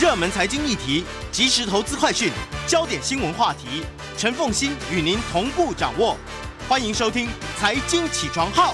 热门财经议题、即时投资快讯、焦点新闻话题，陈凤馨与您同步掌握。欢迎收听《财经起床号》。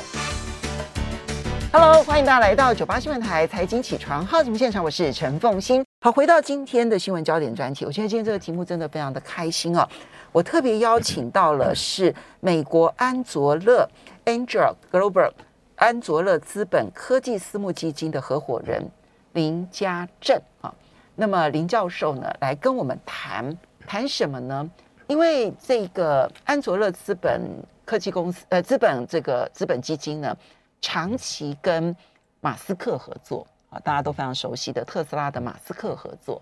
Hello，欢迎大家来到九八新闻台《财经起床号》节目现场，我是陈凤馨。好，回到今天的新闻焦点专题，我觉得今天这个题目真的非常的开心哦。我特别邀请到了是美国安卓乐 Angel Global 安卓乐资本科技私募基金的合伙人林家正啊。那么林教授呢，来跟我们谈谈什么呢？因为这个安卓乐资本科技公司呃资本这个资本基金呢，长期跟马斯克合作啊，大家都非常熟悉的特斯拉的马斯克合作。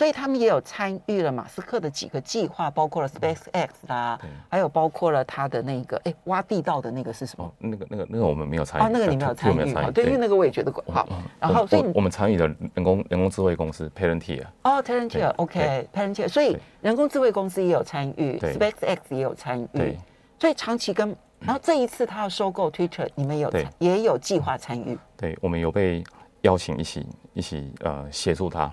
所以他们也有参与了马斯克的几个计划，包括了 SpaceX 啦，还有包括了他的那个哎挖地道的那个是什么？哦，那个那个那个我们没有参与。哦，那个你没有参与。对，因为那个我也觉得好。然后，所以我们参与了人工人工智慧公司 Parenti 啊。哦，Parenti，OK，Parenti，。所以人工智慧公司也有参与，SpaceX 也有参与。所以长期跟，然后这一次他要收购 Twitter，你们有也有计划参与。对，我们有被。邀请一起一起呃协助他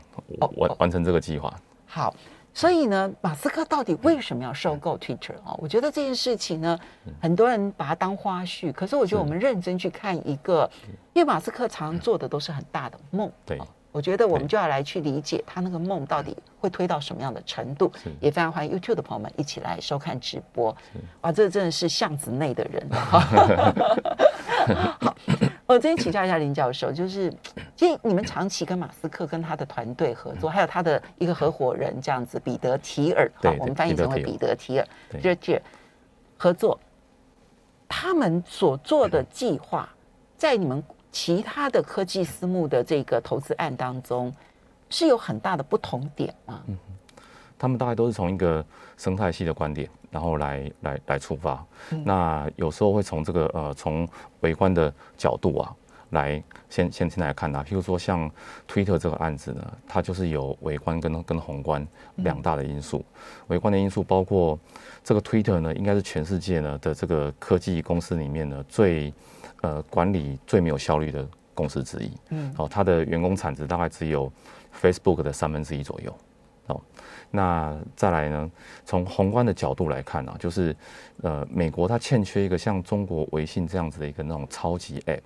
完完成这个计划。好，所以呢，马斯克到底为什么要收购 Twitter 啊？我觉得这件事情呢，很多人把它当花絮，可是我觉得我们认真去看一个，因为马斯克常做的都是很大的梦。对。我觉得我们就要来去理解他那个梦到底会推到什么样的程度，也非常欢迎 YouTube 的朋友们一起来收看直播。哇，这真的是巷子内的人。好，我这边请教一下林教授，就是，其实你们长期跟马斯克跟他的团队合作，还有他的一个合伙人这样子，彼得提尔，好，我们翻译成为彼得提尔，这这合作，他们所做的计划，在你们。其他的科技私募的这个投资案当中，是有很大的不同点吗？嗯，他们大概都是从一个生态系的观点，然后来来来出发。嗯、那有时候会从这个呃，从微观的角度啊，来先先先来看它。譬如说像推特这个案子呢，它就是有微观跟跟宏观两大的因素。嗯、微观的因素包括这个推特呢，应该是全世界呢的这个科技公司里面呢最。呃，管理最没有效率的公司之一。嗯，哦，它的员工产值大概只有 Facebook 的三分之一左右。哦，那再来呢？从宏观的角度来看啊，就是呃，美国它欠缺一个像中国微信这样子的一个那种超级 App、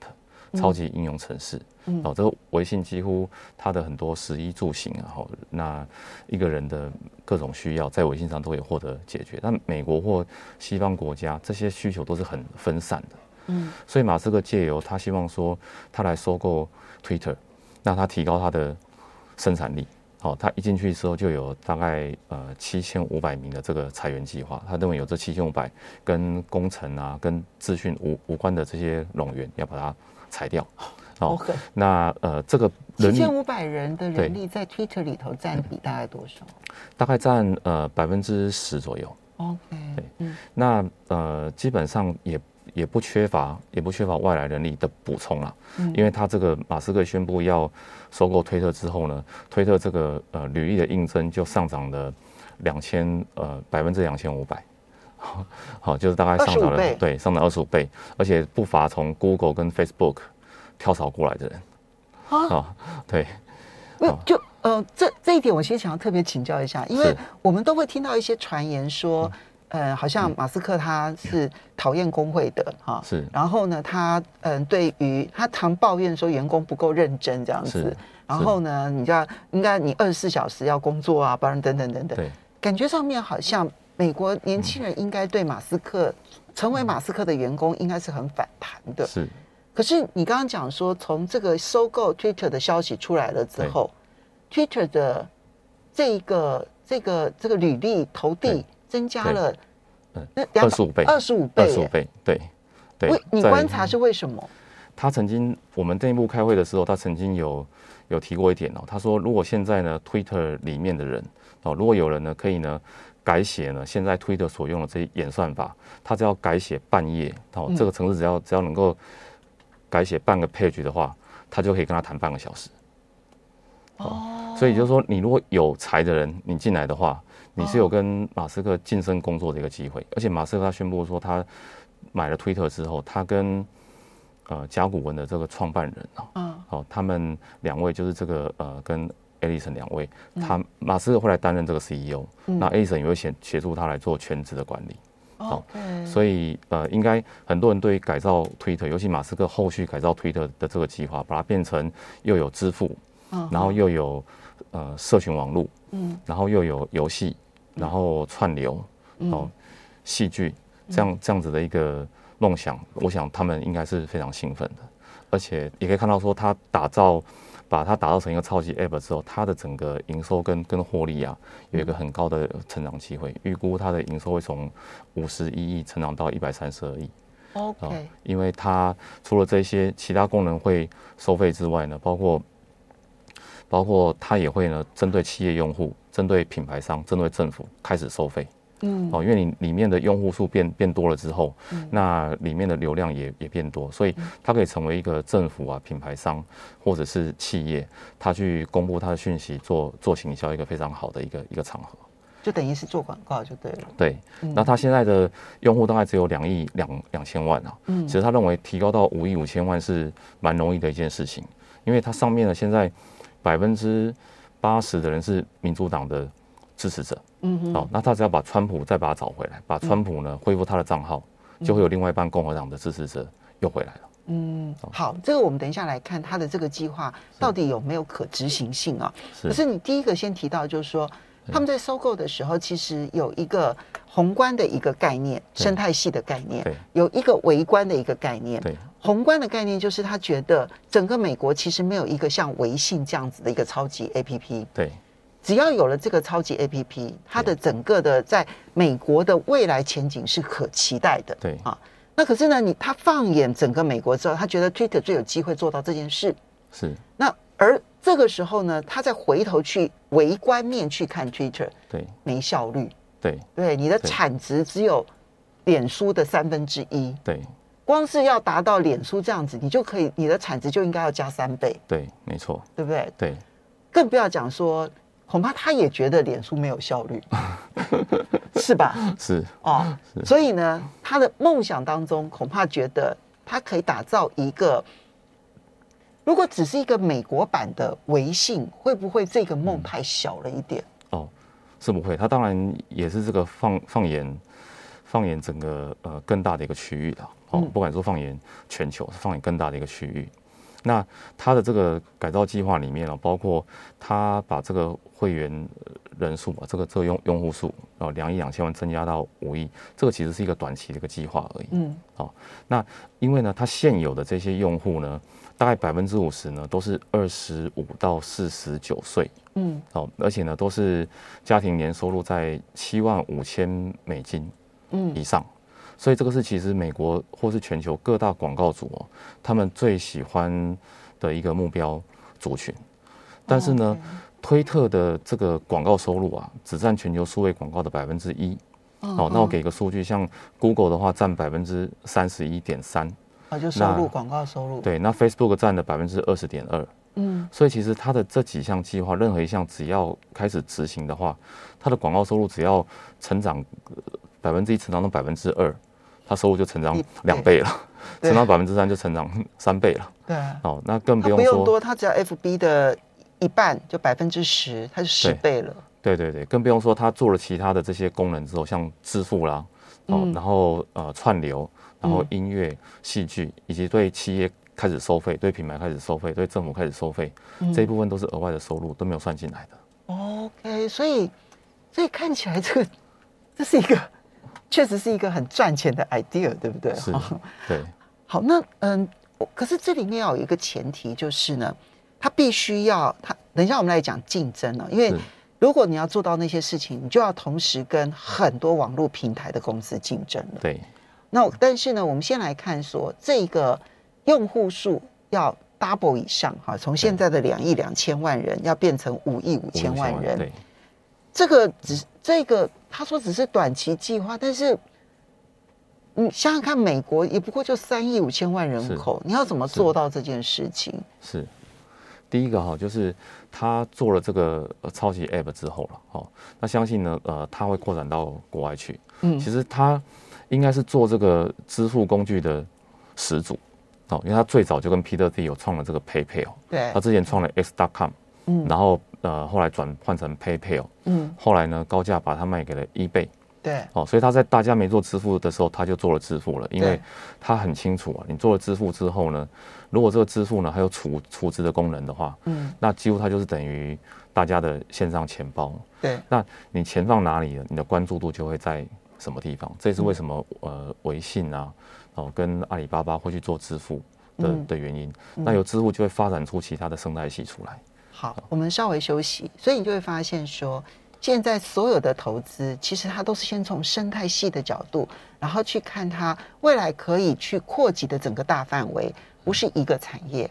嗯、超级应用程式。嗯，哦，这个微信几乎它的很多食衣住行啊，哦，那一个人的各种需要在微信上都可以获得解决。但美国或西方国家这些需求都是很分散的。嗯，所以马斯克借由他希望说，他来收购 Twitter，那他提高他的生产力。好，他一进去的时候就有大概呃七千五百名的这个裁员计划。他认为有这七千五百跟工程啊、跟资讯无无关的这些冗员要把它裁掉。好，Okay. 那呃这个七千五百人的人力在 Twitter 里头占比大概多少？大概占呃百分之十左右。OK，对，嗯，那呃基本上也。也不缺乏，也不缺乏外来人力的补充了，嗯，因为他这个马斯克宣布要收购推特之后呢，推特这个呃履历的应征就上涨了两千呃百分之两千五百，好，就是大概上涨了对，上涨二十五倍，而且不乏从 Google 跟 Facebook 跳槽过来的人，啊，对，就呃这这一点我其实想要特别请教一下，因为我们都会听到一些传言说。呃，好像马斯克他是讨厌工会的哈，是。然后呢，他嗯，对于他常抱怨说员工不够认真这样子。然后呢，你知道应该你二十四小时要工作啊，不然等等等等。对。感觉上面好像美国年轻人应该对马斯克成为马斯克的员工应该是很反弹的。是。可是你刚刚讲说，从这个收购 Twitter 的消息出来了之后，Twitter 的这一个这个这个履历投递。增加了，嗯，二十五倍，二十五倍，二十五倍，对，对。你观察是为什么？他曾经，我们内部开会的时候，他曾经有有提过一点哦。他说，如果现在呢，Twitter 里面的人哦，如果有人呢可以呢改写呢现在 Twitter 所用的这些演算法，他只要改写半页哦，这个程式只要只要能够改写半个 page 的话，他就可以跟他谈半个小时。哦，所以就是说，你如果有才的人，你进来的话。你是有跟马斯克晋升工作的一个机会，而且马斯克他宣布说他买了推特之后，他跟呃甲骨文的这个创办人啊，嗯，哦，他们两位就是这个呃跟艾利森两位，他马斯克会来担任这个 CEO，嗯、那艾利森也会协协助他来做全职的管理。好、嗯，所以呃，应该很多人对于改造 Twitter，尤其马斯克后续改造 Twitter 的这个计划，把它变成又有支付，嗯、然后又有呃社群网络，嗯，然后又有游戏，然后串流，哦，戏剧这样这样子的一个梦想，我想他们应该是非常兴奋的，而且也可以看到说他打造。把它打造成一个超级 App 之后，它的整个营收跟跟获利啊，有一个很高的成长机会。预估它的营收会从五十一亿成长到一百三十二亿。OK，因为它除了这些其他功能会收费之外呢，包括包括它也会呢，针对企业用户、针对品牌商、针对政府开始收费。嗯，哦，因为你里面的用户数变变多了之后，嗯、那里面的流量也也变多，所以它可以成为一个政府啊、品牌商或者是企业，它去公布它的讯息、做做行销一个非常好的一个一个场合，就等于是做广告就对了。对，那他现在的用户大概只有两亿两两千万啊，嗯，其实他认为提高到五亿五千万是蛮容易的一件事情，因为它上面呢现在百分之八十的人是民主党的支持者。嗯，好，那他只要把川普再把他找回来，把川普呢恢复他的账号，就会有另外一半共和党的支持者又回来了。嗯，好，这个我们等一下来看他的这个计划到底有没有可执行性啊？是。可是你第一个先提到就是说，他们在收购的时候其实有一个宏观的一个概念，生态系的概念，对，有一个微观的一个概念。对，宏观的概念就是他觉得整个美国其实没有一个像微信这样子的一个超级 APP。对。只要有了这个超级 APP，它的整个的在美国的未来前景是可期待的。对啊，那可是呢，你他放眼整个美国之后，他觉得 Twitter 最有机会做到这件事。是。那而这个时候呢，他再回头去微观面去看 Twitter，对，没效率。对对，你的产值只有脸书的三分之一。对。光是要达到脸书这样子，你就可以，你的产值就应该要加三倍。对，没错。对不对？对。更不要讲说。恐怕他也觉得脸书没有效率，是吧？是哦，是所以呢，他的梦想当中恐怕觉得他可以打造一个，如果只是一个美国版的微信，会不会这个梦太小了一点？嗯、哦，是不会。他当然也是这个放放眼放眼整个呃更大的一个区域的哦，不管说放眼全球，是放眼更大的一个区域。那它的这个改造计划里面呢，包括它把这个会员人数啊，这个这个用用户数啊，两亿两千万增加到五亿，这个其实是一个短期的一个计划而已。嗯，哦，那因为呢，它现有的这些用户呢，大概百分之五十呢都是二十五到四十九岁。嗯，哦，而且呢都是家庭年收入在七万五千美金嗯以上。所以这个是其实美国或是全球各大广告主哦，他们最喜欢的一个目标族群。但是呢，推特的这个广告收入啊，只占全球数位广告的百分之一。哦，那我给个数据，像 Google 的话占百分之三十一点三。啊，就收入广告收入。对，那 Facebook 占了百分之二十点二。嗯。所以其实它的这几项计划，任何一项只要开始执行的话，它的广告收入只要成长百分之一，成长到百分之二。他收入就成长两倍了，成长百分之三就成长三倍了。对，哦，那更不用说，多，他只要 FB 的一半就百分之十，他就十倍了。对对对，更不用说他做了其他的这些功能之后，像支付啦，哦，然后呃串流，然后音乐、戏剧，以及对企业开始收费，对品牌开始收费，对政府开始收费，这一部分都是额外的收入，都没有算进来的。OK，所以所以看起来这个这是一个。确实是一个很赚钱的 idea，对不对？是，对。好，那嗯，可是这里面要有一个前提，就是呢，它必须要它等一下我们来讲竞争了，因为如果你要做到那些事情，你就要同时跟很多网络平台的公司竞争了。对。那但是呢，我们先来看说这个用户数要 double 以上哈，从现在的两亿两千万人要变成五亿五千万人。对。这个只这个。他说只是短期计划，但是你想想看，美国也不过就三亿五千万人口，你要怎么做到这件事情？是，是第一个哈，就是他做了这个超级 App 之后了，哦，那相信呢，呃，他会扩展到国外去。嗯，其实他应该是做这个支付工具的始祖，哦，因为他最早就跟 Peter Thiel 有创了这个 PayPal，对，他之前创了 X.com，嗯，然后呃后来转换成 PayPal，嗯，后来呢高价把它卖给了 eBay。对，哦，所以他在大家没做支付的时候，他就做了支付了，因为他很清楚啊，你做了支付之后呢，如果这个支付呢还有储储值的功能的话，嗯，那几乎它就是等于大家的线上钱包。对，那你钱放哪里了，你的关注度就会在什么地方。这也是为什么呃微信啊，哦跟阿里巴巴会去做支付的嗯的原因。那有支付就会发展出其他的生态系出来。好，我们稍微休息，所以你就会发现说，现在所有的投资其实它都是先从生态系的角度，然后去看它未来可以去扩及的整个大范围，不是一个产业，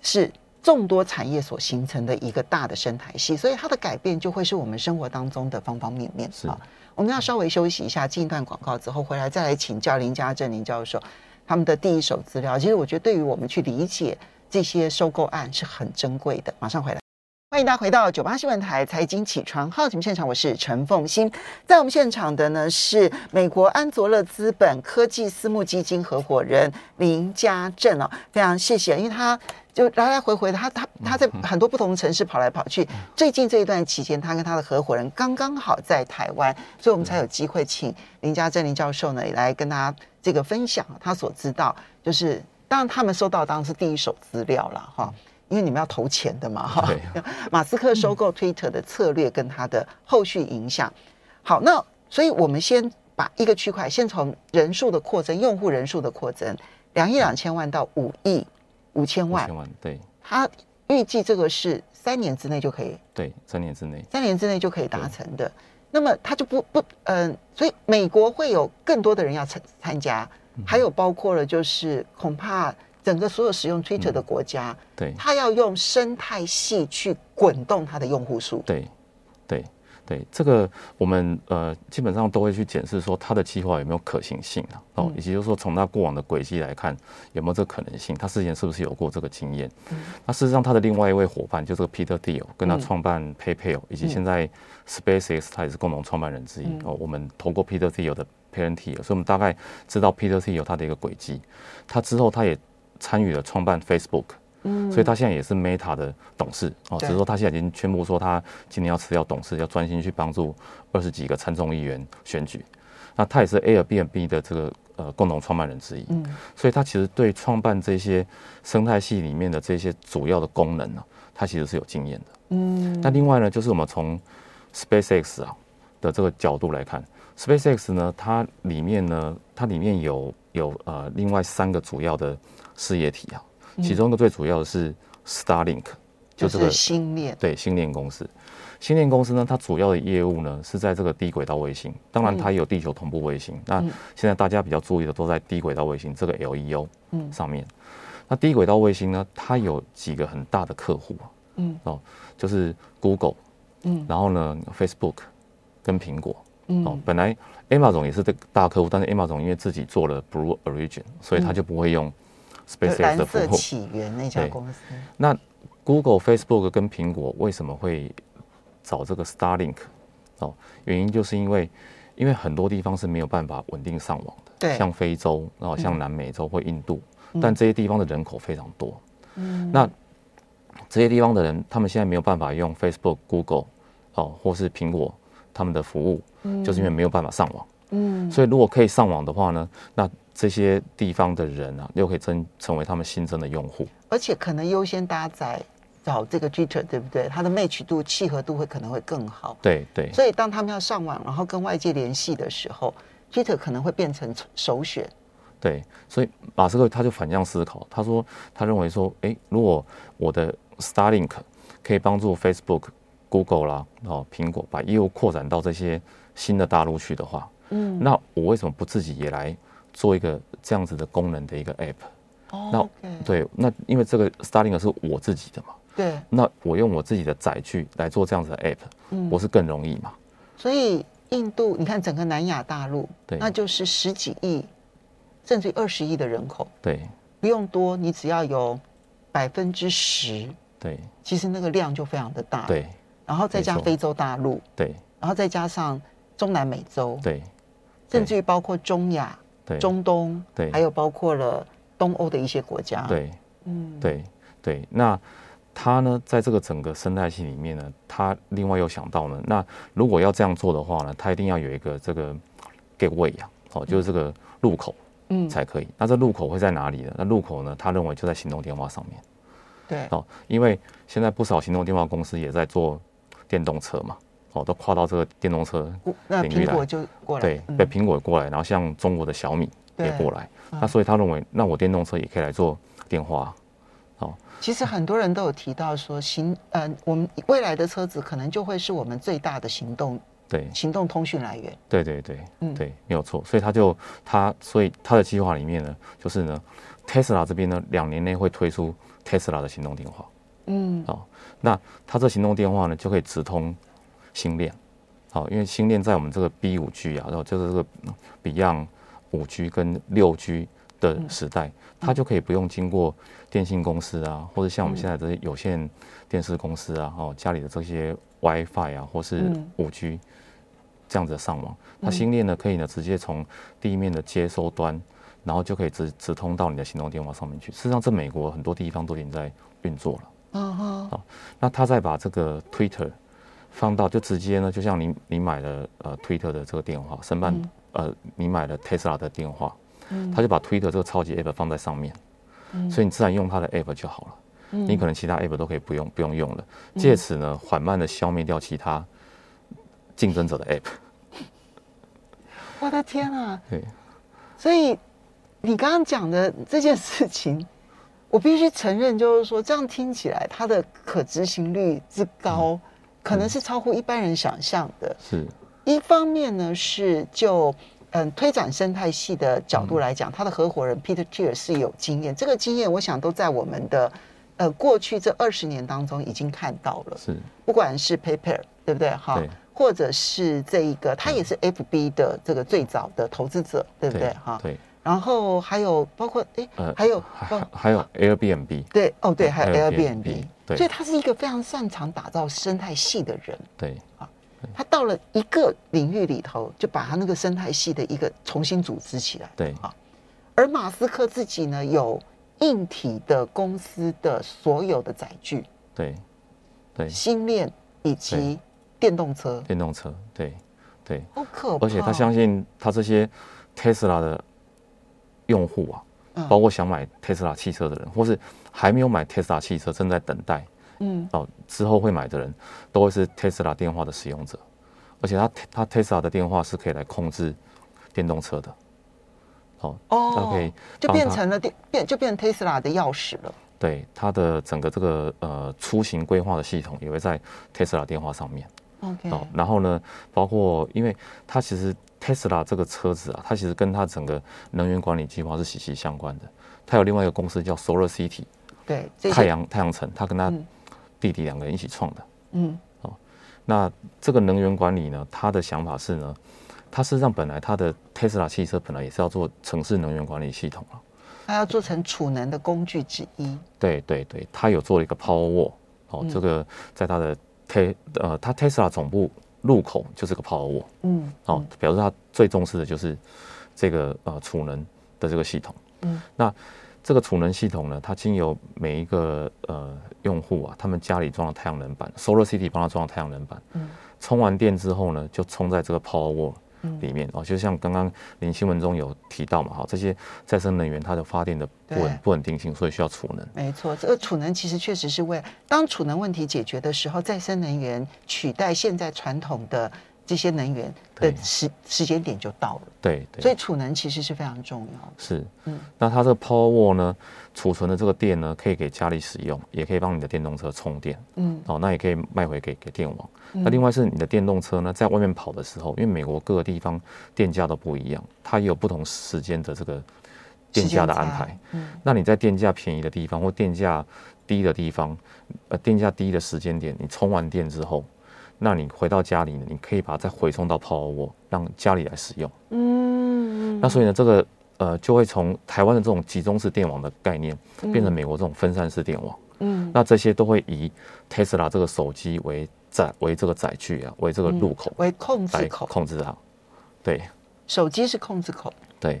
是众多产业所形成的一个大的生态系，所以它的改变就会是我们生活当中的方方面面。是啊，我们要稍微休息一下，进一段广告之后回来再来请教林家正林教授他们的第一手资料。其实我觉得对于我们去理解这些收购案是很珍贵的。马上回来。欢迎大家回到九八新闻台财经起床号节目现场，我是陈凤欣。在我们现场的呢是美国安佐勒资本科技私募基金合伙人林家正哦，非常谢谢，因为他就来来回回，他他他在很多不同的城市跑来跑去。最近这一段期间，他跟他的合伙人刚刚好在台湾，所以我们才有机会请林家正林教授呢来跟他这个分享他所知道，就是当然他们收到当然是第一手资料了哈。因为你们要投钱的嘛，哈。马斯克收购 Twitter 的策略跟它的后续影响。好，那所以我们先把一个区块，先从人数的扩增，用户人数的扩增，两亿两千万到五亿五千万。五千万，对。他预计这个是三年之内就可以。对，三年之内。三年之内就可以达成的。那么他就不不嗯、呃，所以美国会有更多的人要参参加，还有包括了就是恐怕。整个所有使用 Twitter 的国家，嗯、对，他要用生态系去滚动它的用户数。对，对，对，这个我们呃基本上都会去检视说它的计划有没有可行性啊，哦，以及就是说从它过往的轨迹来看有没有这个可能性，他之前是不是有过这个经验？嗯、那事实上他的另外一位伙伴就是 Peter Thiel，跟他创办 PayPal，、嗯、以及现在 SpaceX 他也是共同创办人之一、嗯、哦。我们投过 Peter Thiel 的 Parent Thiel，所以我们大概知道 Peter Thiel 他的一个轨迹，他之后他也。参与了创办 Facebook，嗯，所以他现在也是 Meta 的董事哦，只是说他现在已经宣布说他今年要辞掉董事，要专心去帮助二十几个参众议员选举。那他也是 Airbnb 的这个呃共同创办人之一，嗯，所以他其实对创办这些生态系里面的这些主要的功能呢，他其实是有经验的，嗯。那另外呢，就是我们从 SpaceX 啊的这个角度来看，SpaceX 呢，它里面呢，它里面有有呃另外三个主要的。事业体啊，其中一个最主要的是 Starlink，、嗯、就这个星链，对星链公司。星链公司呢，它主要的业务呢是在这个低轨道卫星，当然它也有地球同步卫星。嗯、那现在大家比较注意的都在低轨道卫星这个 LEO 上面。嗯、那低轨道卫星呢，它有几个很大的客户啊，嗯哦，就是 Google，嗯，然后呢 Facebook 跟苹果，嗯。哦，本来 Amazon 也是这个大客户，但是 Amazon 因为自己做了 Blue Origin，所以他就不会用。SpaceX 的蓝色起源那家公司，那 Google、Facebook 跟苹果为什么会找这个 Starlink？哦，原因就是因为，因为很多地方是没有办法稳定上网的，对，像非洲，然后像南美洲或印度，但这些地方的人口非常多，嗯，那这些地方的人，他们现在没有办法用 Facebook、Google 哦，或是苹果他们的服务，就是因为没有办法上网，嗯，所以如果可以上网的话呢，那这些地方的人啊，又可以增成为他们新增的用户，而且可能优先搭载找这个 Twitter，对不对？它的 match 度、契合度会可能会更好。对对。所以当他们要上网，然后跟外界联系的时候，Twitter 可能会变成首选。对，所以马斯克他就反向思考，他说他认为说，哎，如果我的 Starlink 可以帮助 Facebook、Google 啦，哦，苹果把业务扩展到这些新的大陆去的话，嗯，那我为什么不自己也来？做一个这样子的功能的一个 app，哦，那对，那因为这个 Starling 是我自己的嘛，对，那我用我自己的载具来做这样子的 app，嗯，我是更容易嘛。所以印度，你看整个南亚大陆，对，那就是十几亿，甚至于二十亿的人口，对，不用多，你只要有百分之十，对，其实那个量就非常的大，对，然后再加非洲大陆，对，然后再加上中南美洲，对，甚至于包括中亚。对。中东，对，还有包括了东欧的一些国家，对，嗯，对对。那他呢，在这个整个生态系里面呢，他另外又想到呢，那如果要这样做的话呢，他一定要有一个这个 gateway 啊，哦，就是这个入口，嗯，才可以。那这入口会在哪里呢？那入口呢，他认为就在行动电话上面。对，哦，因为现在不少行动电话公司也在做电动车嘛，哦，都跨到这个电动车领域来，苹果就过来，对，被苹果过来，然后像中国的小米也过来，那所以他认为，那我电动车也可以来做电话。哦。其实很多人都有提到说行，呃，我们未来的车子可能就会是我们最大的行动，对，行动通讯来源。对对对，嗯，对，没有错。所以他就他，所以他的计划里面呢，就是呢，Tesla 这边呢，两年内会推出 Tesla 的行动电话。嗯，好，那它这行动电话呢，就可以直通星链。好，因为星链在我们这个 B 五 G 啊，然后就是这个 Beyond 五 G 跟六 G 的时代，嗯、它就可以不用经过电信公司啊，或者像我们现在这些有线电视公司啊，哦，家里的这些 WiFi 啊，或是五 G 这样子的上网，它星链呢可以呢直接从地面的接收端，然后就可以直直通到你的行动电话上面去。事实上，这美国很多地方都已经在运作了。嗯哼。好，那他再把这个 Twitter 放到，就直接呢，就像你你买了呃 Twitter 的这个电话，申办呃你买了 Tesla 的电话。他就把 Twitter 这个超级 App 放在上面，所以你自然用他的 App 就好了。你可能其他 App 都可以不用不用用了，借此呢缓慢的消灭掉其他竞争者的 App。我的天啊！对，所以你刚刚讲的这件事情，我必须承认，就是说这样听起来，它的可执行率之高，可能是超乎一般人想象的。是，一方面呢是就。嗯，推展生态系的角度来讲，他的合伙人 Peter Thiel 是有经验。这个经验，我想都在我们的呃过去这二十年当中已经看到了。是，不管是 PayPal 对不对？哈，或者是这一个，他也是 FB 的这个最早的投资者，对不对？哈，对。然后还有包括哎，还有还还有 Airbnb。对，哦对，还有 Airbnb。对，所以他是一个非常擅长打造生态系的人。对，啊。他到了一个领域里头，就把他那个生态系的一个重新组织起来。对啊，而马斯克自己呢，有硬体的公司的所有的载具。对对，星链以及电动车。电动车，对对，好可怕。而且他相信他这些 Tesla 的用户啊，包括想买特斯拉汽车的人，或是还没有买特斯拉汽车正在等待。嗯，哦，之后会买的人都会是 Tesla 电话的使用者，而且他他 Tesla 的电话是可以来控制电动车的，哦，哦，他可以就变成了电变就变成 Tesla 的钥匙了。对，它的整个这个呃出行规划的系统也会在 Tesla 电话上面。OK，哦，然后呢，包括因为它其实 Tesla 这个车子啊，它其实跟它整个能源管理计划是息息相关的。它有另外一个公司叫 Solar City，对，太阳太阳城，它跟它。嗯弟弟两个人一起创的，嗯，哦，那这个能源管理呢，他的想法是呢，他事实上本来他的 Tesla 汽车本来也是要做城市能源管理系统啊，它要做成储能的工具之一。对对对，他有做了一个 Powerwall，哦，这个在他的特呃，他特斯拉总部入口就是个 Powerwall，嗯，哦，表示他最重视的就是这个呃储能的这个系统，嗯，那。这个储能系统呢，它经由每一个呃用户啊，他们家里装了太阳能板，Solar City 帮他装了太阳能板，嗯，充完电之后呢，就充在这个 Powerwall 里面哦，就像刚刚您新闻中有提到嘛，哈，这些再生能源它的发电的不稳不稳定性，所以需要储能。没错，这个储能其实确实是为当储能问题解决的时候，再生能源取代现在传统的。这些能源的时时间点就到了，对对，所以储能其实是非常重要。是，嗯，那它这个 Powerwall 呢，储存的这个电呢，可以给家里使用，也可以帮你的电动车充电，嗯，哦，那也可以卖回给给电网。那另外是你的电动车呢，在外面跑的时候，因为美国各个地方电价都不一样，它也有不同时间的这个电价的安排。嗯，那你在电价便宜的地方或电价低的地方，呃，电价低的时间点，你充完电之后。那你回到家里呢？你可以把它再回送到 Powerwall，让家里来使用。嗯，那所以呢，这个呃就会从台湾的这种集中式电网的概念，变成美国这种分散式电网。嗯，那这些都会以 Tesla 这个手机为载为这个载具啊，为这个入口，为控制口，控制它。对，手机是控制口。对，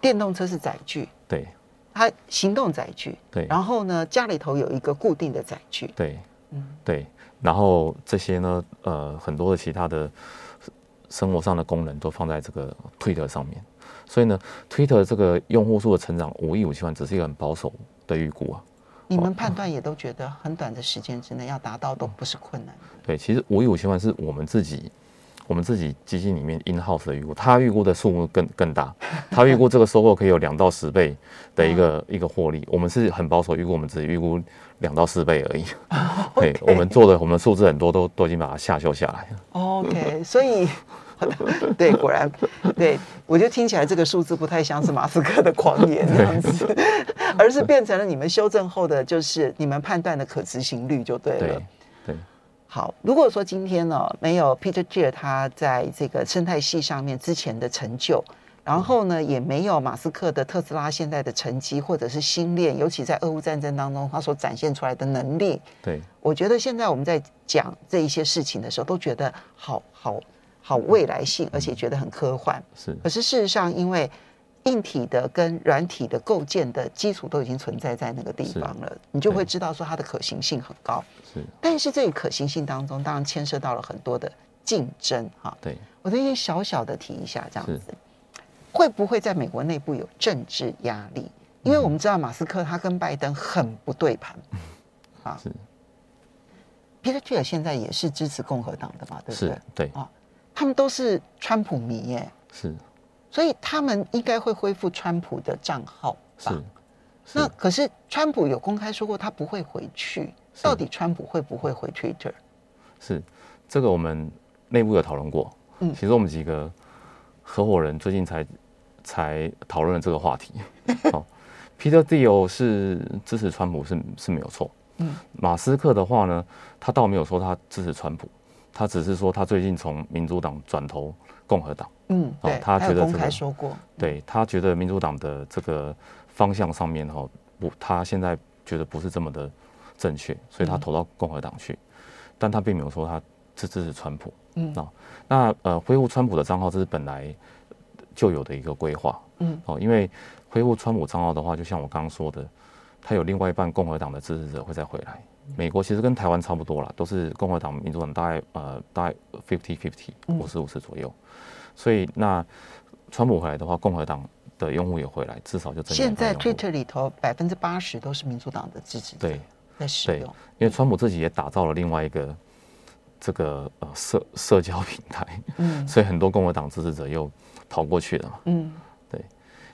电动车是载具。对。它行动载具，对，然后呢，家里头有一个固定的载具，对，嗯，对，然后这些呢，呃，很多的其他的生活上的功能都放在这个 Twitter 上面，所以呢，Twitter 这个用户数的成长五亿五千万，只是一个很保守的预估啊。你们判断也都觉得很短的时间之内要达到都不是困难。对，其实五亿五千万是我们自己，我们自己基金里面 in house 的预估，他预估的数目更更大，他预估这个收购可以有两到十倍的一个 一个获利。我们是很保守预估，我们只预估两到四倍而已。对，我们做的我们的数字很多都都已经把它下修下来了。OK，所以。对，果然，对我就听起来这个数字不太像是马斯克的狂言这样子，而是变成了你们修正后的，就是你们判断的可执行率就对了。对，对。好，如果说今天呢没有 Peter Thiel 他在这个生态系上面之前的成就，然后呢也没有马斯克的特斯拉现在的成绩或者是新链，尤其在俄乌战争当中他所展现出来的能力，对，我觉得现在我们在讲这一些事情的时候，都觉得好好。好未来性，而且觉得很科幻。是，可是事实上，因为硬体的跟软体的构建的基础都已经存在在那个地方了，你就会知道说它的可行性很高。是，但是这个可行性当中，当然牵涉到了很多的竞争。哈，对，我这边小小的提一下，这样子会不会在美国内部有政治压力？因为我们知道马斯克他跟拜登很不对盘。啊，是。Peter Thiel 现在也是支持共和党的嘛？对不对？对啊。他们都是川普迷耶，是，所以他们应该会恢复川普的账号吧？是，那可是川普有公开说过他不会回去，到底川普会不会回 Twitter？是，这个我们内部有讨论过。嗯，其实我们几个合伙人最近才才讨论了这个话题。好，Peter Thiel 是支持川普是是没有错。嗯，马斯克的话呢，他倒没有说他支持川普。他只是说，他最近从民主党转投共和党。嗯，哦，他觉得这个说过，对他觉得民主党的这个方向上面哈不，他现在觉得不是这么的正确，所以他投到共和党去。但他并没有说他支持川普。嗯，啊，那呃恢复川普的账号这是本来就有的一个规划。嗯，哦，因为恢复川普账号的话，就像我刚刚说的，他有另外一半共和党的支持者会再回来。美国其实跟台湾差不多啦，都是共和党、民主党大概呃大概 fifty fifty 五十五十左右，所以那川普回来的话，共和党的用户也回来，至少就现在 Twitter 里头百分之八十都是民主党的支持者在使用，因为川普自己也打造了另外一个这个呃社社交平台，嗯，所以很多共和党支持者又跑过去了嘛，嗯，对，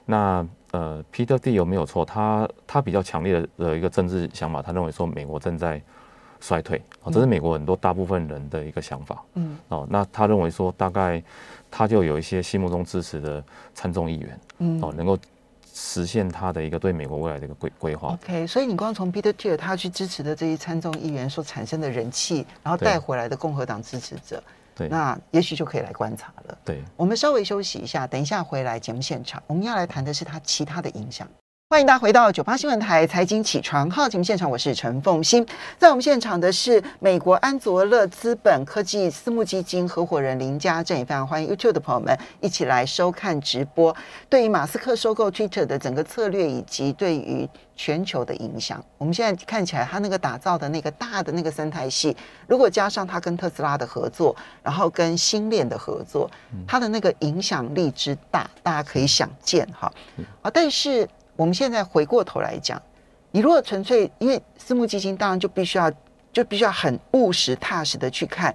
那。呃，Peter Thiel 有没有错？他他比较强烈的的一个政治想法，他认为说美国正在衰退，哦，这是美国很多大部分人的一个想法。嗯，哦，那他认为说大概他就有一些心目中支持的参众议员，嗯，哦，能够实现他的一个对美国未来的一个规规划。OK，所以你光从 Peter Thiel 他去支持的这些参众议员所产生的人气，然后带回来的共和党支持者。对，那也许就可以来观察了。对，我们稍微休息一下，等一下回来节目现场，我们要来谈的是它其他的影响。欢迎大家回到九八新闻台财经起床号节目现场，我是陈凤欣。在我们现场的是美国安卓乐资本科技私募基金合伙人林家正，也非常欢迎 YouTube 的朋友们一起来收看直播。对于马斯克收购 Twitter 的整个策略，以及对于全球的影响，我们现在看起来他那个打造的那个大的那个生态系，如果加上他跟特斯拉的合作，然后跟星链的合作，他的那个影响力之大，大家可以想见哈。啊，但是。我们现在回过头来讲，你如果纯粹因为私募基金，当然就必须要就必须要很务实踏实的去看，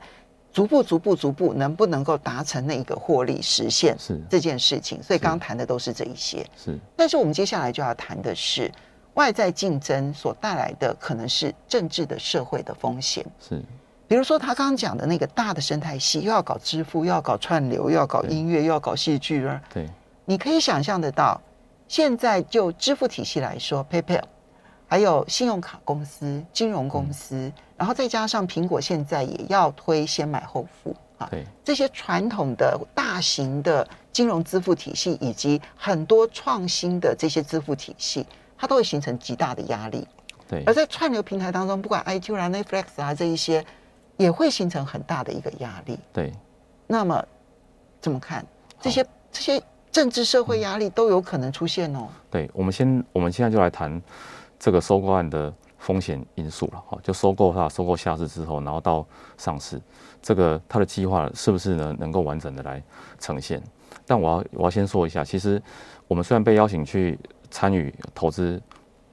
逐步逐步逐步能不能够达成那一个获利实现是这件事情。所以刚刚谈的都是这一些。是，但是我们接下来就要谈的是外在竞争所带来的可能是政治的社会的风险。是，比如说他刚刚讲的那个大的生态系，又要搞支付，又要搞串流，又要搞音乐，又要搞戏剧了。对，你可以想象得到。现在就支付体系来说，PayPal，还有信用卡公司、金融公司，嗯、然后再加上苹果现在也要推先买后付啊，对，这些传统的大型的金融支付体系以及很多创新的这些支付体系，它都会形成极大的压力。对，而在串流平台当中，不管 iTunes 啊、Netflix 啊这一些，也会形成很大的一个压力。对，那么怎么看这些这些？政治社会压力都有可能出现哦。对，我们先我们现在就来谈这个收购案的风险因素了哈，就收购它收购下市之后，然后到上市，这个它的计划是不是呢能够完整的来呈现？但我要我要先说一下，其实我们虽然被邀请去参与投资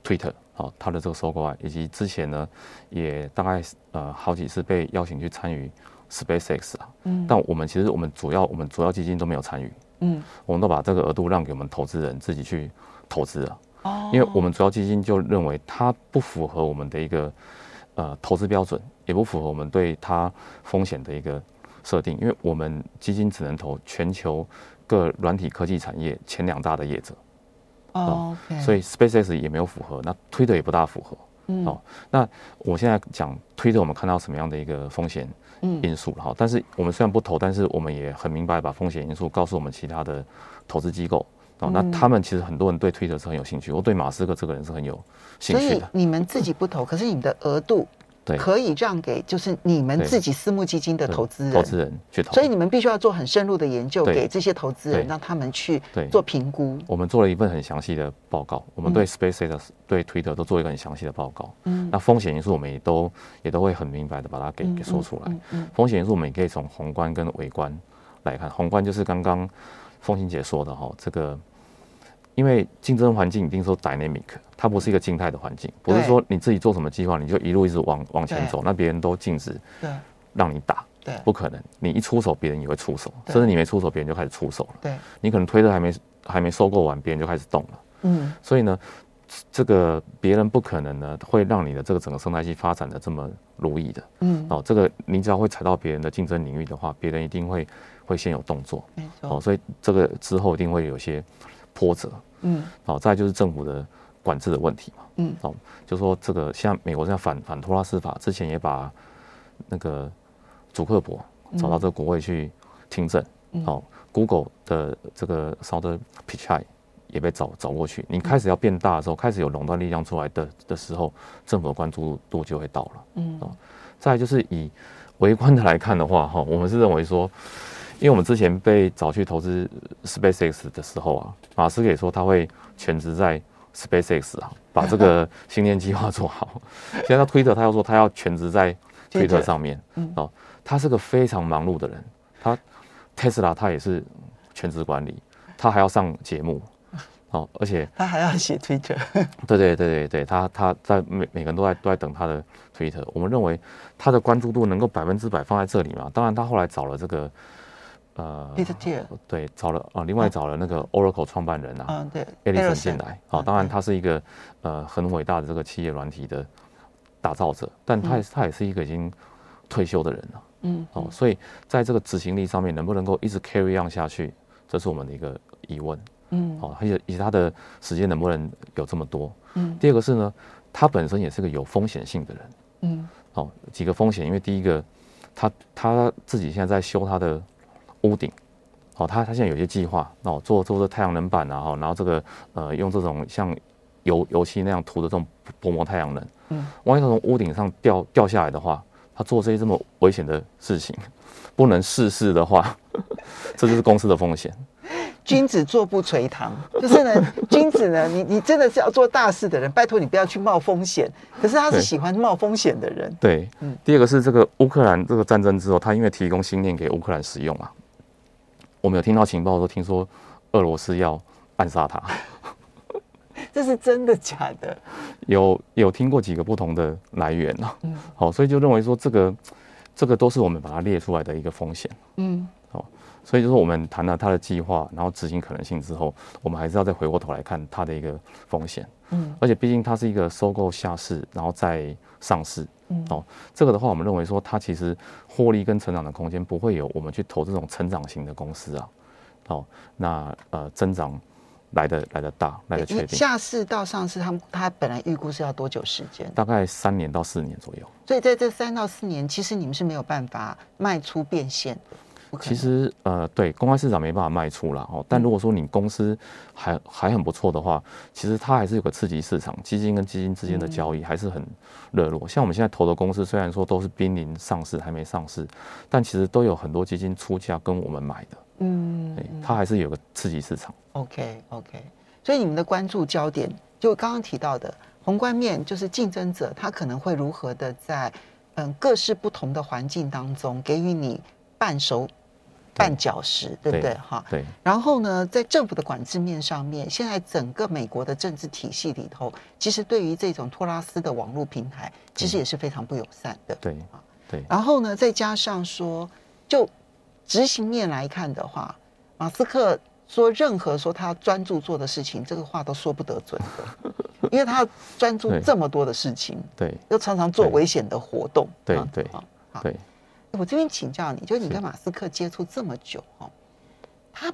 Twitter 啊，它的这个收购案，以及之前呢也大概呃好几次被邀请去参与 SpaceX 啊，嗯，但我们其实我们主要我们主要基金都没有参与，嗯，我们都把这个额度让给我们投资人自己去投资了，哦，因为我们主要基金就认为它不符合我们的一个呃投资标准，也不符合我们对它风险的一个设定，因为我们基金只能投全球各软体科技产业前两大的业者。哦.所以 SpaceX 也没有符合，那 Twitter 也不大符合。嗯，哦，那我现在讲 Twitter，我们看到什么样的一个风险因素了哈？但是我们虽然不投，但是我们也很明白把风险因素告诉我们其他的投资机构。哦，那他们其实很多人对 Twitter 是很有兴趣，我对马斯克这个人是很有兴趣的。所以你们自己不投，可是你们的额度。对，可以让给就是你们自己私募基金的投资人，投资人去投，所以你们必须要做很深入的研究，给这些投资人，让他们去做评估。我们做了一份很详细的报告，我们对 SpaceX、对 Twitter 都做一个很详细的报告。嗯，那风险因素我们也都也都会很明白的把它给给说出来。嗯，风险因素我们也可以从宏观跟微观来看，宏观就是刚刚凤琴姐说的哈，这个。因为竞争环境一定说 dynamic，它不是一个静态的环境，不是说你自己做什么计划你就一路一直往往前走，那别人都禁止让你打，对，不可能，你一出手别人也会出手，甚至你没出手别人就开始出手了，对，你可能推的还没还没收购完，别人就开始动了，嗯，所以呢，这个别人不可能呢会让你的这个整个生态系发展的这么如意的，嗯，哦，这个你只要会踩到别人的竞争领域的话，别人一定会会先有动作，没错，哦，所以这个之后一定会有些波折。嗯，好，再就是政府的管制的问题嘛。嗯，好，就说这个像美国这样反反托拉斯法，之前也把那个祖克伯找到这个国会去听证。好，Google 的这个 Sundar Pichai 也被找找过去。你开始要变大的时候，开始有垄断力量出来的的时候，政府的关注度就会到了。嗯，哦，再就是以微观的来看的话，哈，我们是认为说。因为我们之前被找去投资 SpaceX 的时候啊，马斯克也说他会全职在 SpaceX 啊，把这个星链计划做好。现在他推特，他又说他要全职在推特上面。哦，他是个非常忙碌的人。他 Tesla 他也是全职管理，他还要上节目。哦，而且他还要写推特。对对对对对，他他在每每个人都在都在等他的推特。我们认为他的关注度能够百分之百放在这里嘛？当然，他后来找了这个。呃，对，找了啊，另外找了那个 Oracle 创办人啊，嗯，对，Ellison 进来，啊，当然他是一个呃很伟大的这个企业软体的打造者，但他也是他也是一个已经退休的人了，嗯，哦，所以在这个执行力上面能不能够一直 carry on 下去，这是我们的一个疑问，嗯，哦，而且以及他的时间能不能有这么多，嗯，第二个是呢，他本身也是个有风险性的人，嗯，哦，几个风险，因为第一个，他他自己现在在修他的。屋顶，哦，他他现在有些计划，哦，做做这太阳能板啊，哈，然后这个呃，用这种像油油漆那样涂的这种薄膜太阳能，嗯，万一他从屋顶上掉掉下来的话，他做这些这么危险的事情，不能试试的话，这就是公司的风险。君子坐不垂堂，就是呢，君子呢，你你真的是要做大事的人，拜托你不要去冒风险。可是他是喜欢冒风险的人。对，嗯。第二个是这个乌克兰这个战争之后，他因为提供星链给乌克兰使用啊。我们有听到情报说，听说俄罗斯要暗杀他，这是真的假的？有有听过几个不同的来源呢？嗯，好，所以就认为说这个这个都是我们把它列出来的一个风险。嗯，好，所以就是我们谈了他的计划，然后执行可能性之后，我们还是要再回过头来看他的一个风险。嗯，而且毕竟它是一个收购下市，然后再上市。嗯，哦，这个的话，我们认为说它其实获利跟成长的空间不会有我们去投这种成长型的公司啊，哦，那呃增长来的来的大，来的确定。下市到上市，他们他本来预估是要多久时间？大概三年到四年左右。所以在这三到四年，其实你们是没有办法卖出变现的。其实呃，对，公开市场没办法卖出了哦。但如果说你公司还还很不错的话，其实它还是有个刺激市场，基金跟基金之间的交易还是很热络。像我们现在投的公司，虽然说都是濒临上市还没上市，但其实都有很多基金出价跟我们买的。嗯，它还是有个刺激市场。OK OK，所以你们的关注焦点就刚刚提到的宏观面，就是竞争者他可能会如何的在嗯各式不同的环境当中给予你半熟。绊脚石，对不对？哈，对。然后呢，在政府的管制面上面，现在整个美国的政治体系里头，其实对于这种托拉斯的网络平台，其实也是非常不友善的。对啊，对。然后呢，再加上说，就执行面来看的话，马斯克说任何说他专注做的事情，这个话都说不得准的，因为他专注这么多的事情，对，又常常做危险的活动，对对，对。我这边请教你，就是你跟马斯克接触这么久哈，他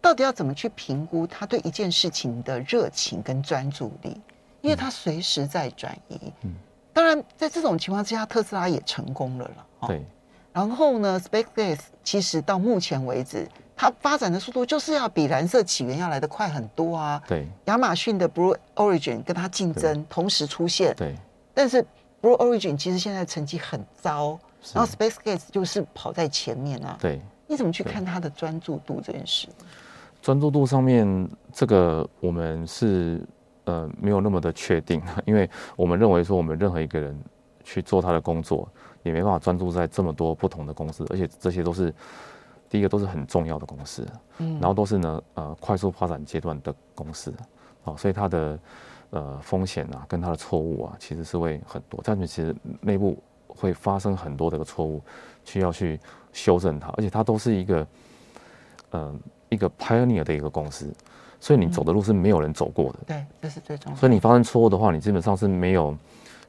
到底要怎么去评估他对一件事情的热情跟专注力？因为他随时在转移。嗯，当然在这种情况之下，特斯拉也成功了了。对。然后呢，SpaceX 其实到目前为止，它发展的速度就是要比蓝色起源要来得快很多啊。对。亚马逊的 Blue Origin 跟它竞争同时出现。对。但是 Blue Origin 其实现在成绩很糟。然后 SpaceX 就是跑在前面啊。对，你怎么去看他的专注度这件事？专注度上面，这个我们是呃没有那么的确定，因为我们认为说，我们任何一个人去做他的工作，也没办法专注在这么多不同的公司，而且这些都是第一个都是很重要的公司，嗯，然后都是呢呃快速发展阶段的公司，哦，所以它的呃风险啊，跟它的错误啊，其实是会很多，但是其实内部。会发生很多的个错误，需要去修正它，而且它都是一个，嗯、呃，一个 pioneer 的一个公司，所以你走的路是没有人走过的。嗯、对，这是最重要的。所以你发生错误的话，你基本上是没有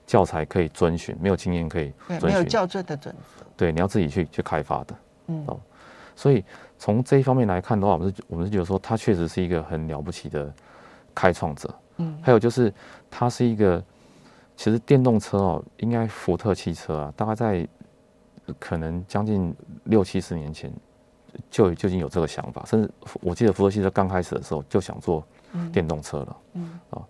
教材可以遵循，没有经验可以遵循，没有校准的准则。对，你要自己去去开发的。嗯。哦，所以从这一方面来看的话，我们是，我们是觉得说，他确实是一个很了不起的开创者。嗯。还有就是，他是一个。其实电动车哦，应该福特汽车啊，大概在可能将近六七十年前就就已经有这个想法，甚至我记得福特汽车刚开始的时候就想做电动车了，嗯。啊，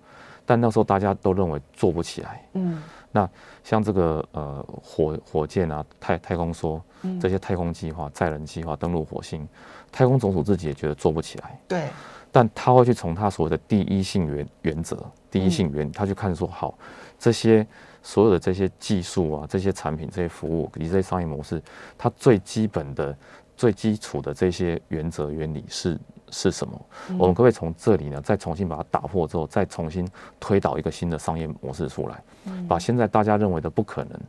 但那时候大家都认为做不起来，嗯，那像这个呃火火箭啊，太太空梭这些太空计划、载人计划、登陆火星，太空总署自己也觉得做不起来，对，但他会去从他所谓的第一性原原则、第一性原，他去看说好。这些所有的这些技术啊，这些产品、这些服务以及这些商业模式，它最基本的、最基础的这些原则原理是是什么？嗯、我们可不可以从这里呢，再重新把它打破之后，再重新推导一个新的商业模式出来，嗯、把现在大家认为的不可能，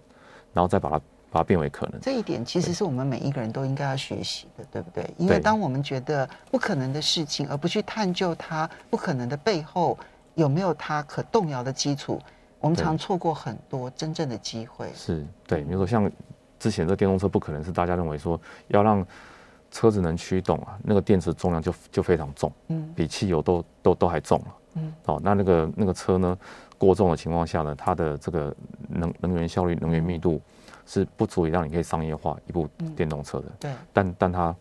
然后再把它把它变为可能。这一点其实是我们每一个人都应该要学习的，对不对？因为当我们觉得不可能的事情，而不去探究它不可能的背后有没有它可动摇的基础。我们常错过很多真正的机会。是对，比如说像之前这电动车，不可能是大家认为说要让车子能驱动啊，那个电池重量就就非常重，嗯，比汽油都都都还重了，嗯，哦，那那个那个车呢过重的情况下呢，它的这个能能源效率、能源密度是不足以让你可以商业化一部电动车的，对，但但它。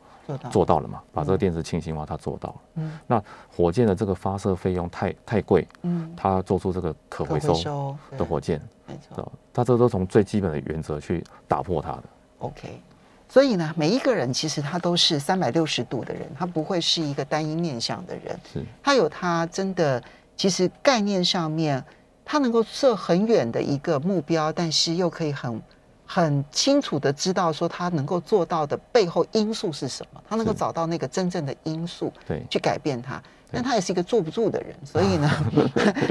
做到了嘛？把这个电池轻型化，它做到了。嗯，那火箭的这个发射费用太太贵。嗯，它做出这个可回收的火箭，没错，它这都从最基本的原则去打破它的。OK，所以呢，每一个人其实他都是三百六十度的人，他不会是一个单一面向的人。是，他有他真的，其实概念上面，他能够设很远的一个目标，但是又可以很。很清楚的知道说他能够做到的背后因素是什么，他能够找到那个真正的因素，对，去改变他。但他也是一个坐不住的人，所以呢，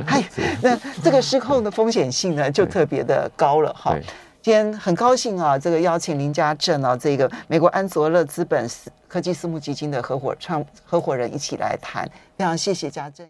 他 那这个失控的风险性呢就特别的高了哈。今天很高兴啊，这个邀请林家正啊，这个美国安卓乐资本科技私募基金的合伙创合伙人一起来谈，非常谢谢家正。